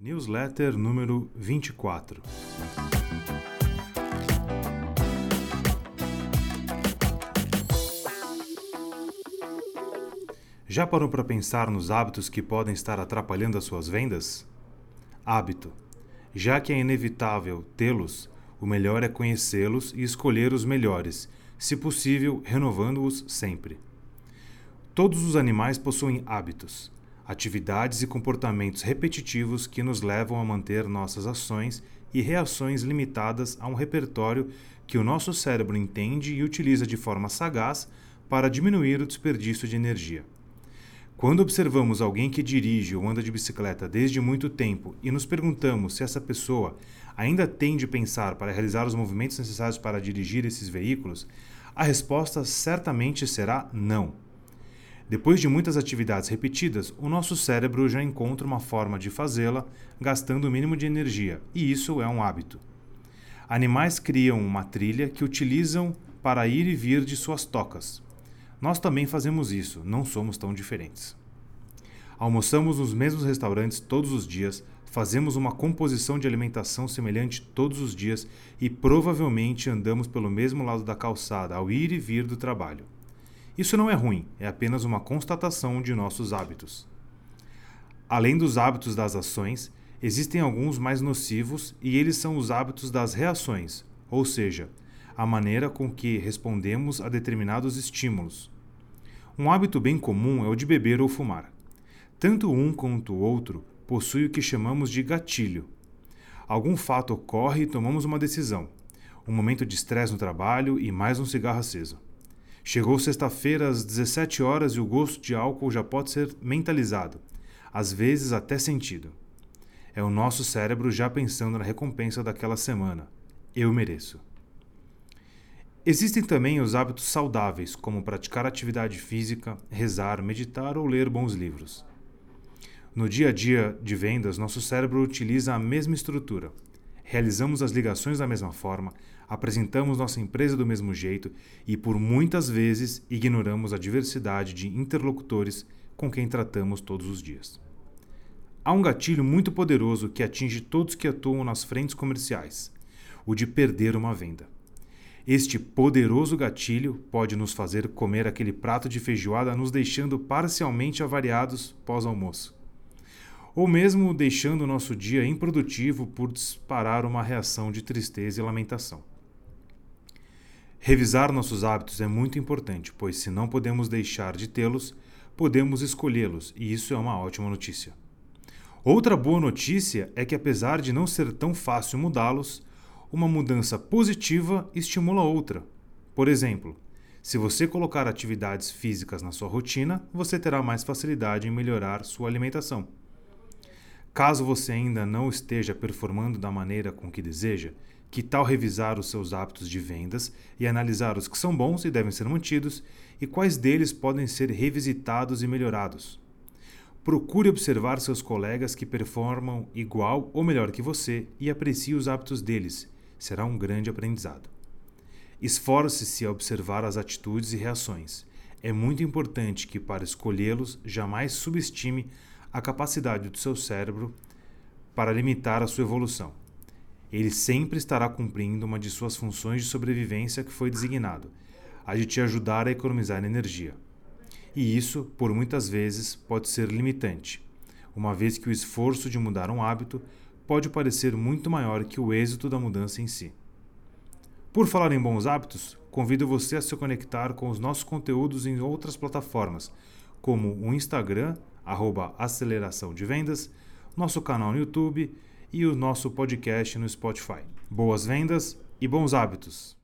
Newsletter número 24. Já parou para pensar nos hábitos que podem estar atrapalhando as suas vendas? Hábito. Já que é inevitável tê-los, o melhor é conhecê-los e escolher os melhores, se possível, renovando-os sempre. Todos os animais possuem hábitos, atividades e comportamentos repetitivos que nos levam a manter nossas ações e reações limitadas a um repertório que o nosso cérebro entende e utiliza de forma sagaz para diminuir o desperdício de energia. Quando observamos alguém que dirige ou anda de bicicleta desde muito tempo e nos perguntamos se essa pessoa ainda tem de pensar para realizar os movimentos necessários para dirigir esses veículos, a resposta certamente será não. Depois de muitas atividades repetidas, o nosso cérebro já encontra uma forma de fazê-la gastando o mínimo de energia, e isso é um hábito. Animais criam uma trilha que utilizam para ir e vir de suas tocas. Nós também fazemos isso, não somos tão diferentes. Almoçamos nos mesmos restaurantes todos os dias, fazemos uma composição de alimentação semelhante todos os dias e provavelmente andamos pelo mesmo lado da calçada ao ir e vir do trabalho. Isso não é ruim, é apenas uma constatação de nossos hábitos. Além dos hábitos das ações, existem alguns mais nocivos e eles são os hábitos das reações, ou seja, a maneira com que respondemos a determinados estímulos. Um hábito bem comum é o de beber ou fumar. Tanto um quanto o outro possui o que chamamos de gatilho. Algum fato ocorre e tomamos uma decisão, um momento de estresse no trabalho e mais um cigarro aceso. Chegou sexta-feira às 17 horas e o gosto de álcool já pode ser mentalizado, às vezes até sentido. É o nosso cérebro já pensando na recompensa daquela semana. Eu mereço. Existem também os hábitos saudáveis, como praticar atividade física, rezar, meditar ou ler bons livros. No dia a dia de vendas, nosso cérebro utiliza a mesma estrutura. Realizamos as ligações da mesma forma, apresentamos nossa empresa do mesmo jeito e, por muitas vezes, ignoramos a diversidade de interlocutores com quem tratamos todos os dias. Há um gatilho muito poderoso que atinge todos que atuam nas frentes comerciais: o de perder uma venda. Este poderoso gatilho pode nos fazer comer aquele prato de feijoada, nos deixando parcialmente avariados pós-almoço. Ou mesmo deixando o nosso dia improdutivo por disparar uma reação de tristeza e lamentação. Revisar nossos hábitos é muito importante, pois se não podemos deixar de tê-los, podemos escolhê-los, e isso é uma ótima notícia. Outra boa notícia é que, apesar de não ser tão fácil mudá-los, uma mudança positiva estimula outra. Por exemplo, se você colocar atividades físicas na sua rotina, você terá mais facilidade em melhorar sua alimentação. Caso você ainda não esteja performando da maneira com que deseja, que tal revisar os seus hábitos de vendas e analisar os que são bons e devem ser mantidos e quais deles podem ser revisitados e melhorados? Procure observar seus colegas que performam igual ou melhor que você e aprecie os hábitos deles. Será um grande aprendizado. Esforce-se a observar as atitudes e reações. É muito importante que, para escolhê-los, jamais subestime a capacidade do seu cérebro para limitar a sua evolução ele sempre estará cumprindo uma de suas funções de sobrevivência que foi designado, a de te ajudar a economizar energia. E isso, por muitas vezes, pode ser limitante, uma vez que o esforço de mudar um hábito pode parecer muito maior que o êxito da mudança em si. Por falar em bons hábitos, convido você a se conectar com os nossos conteúdos em outras plataformas, como o Instagram, arroba aceleração de vendas, nosso canal no YouTube e o nosso podcast no Spotify. Boas vendas e bons hábitos!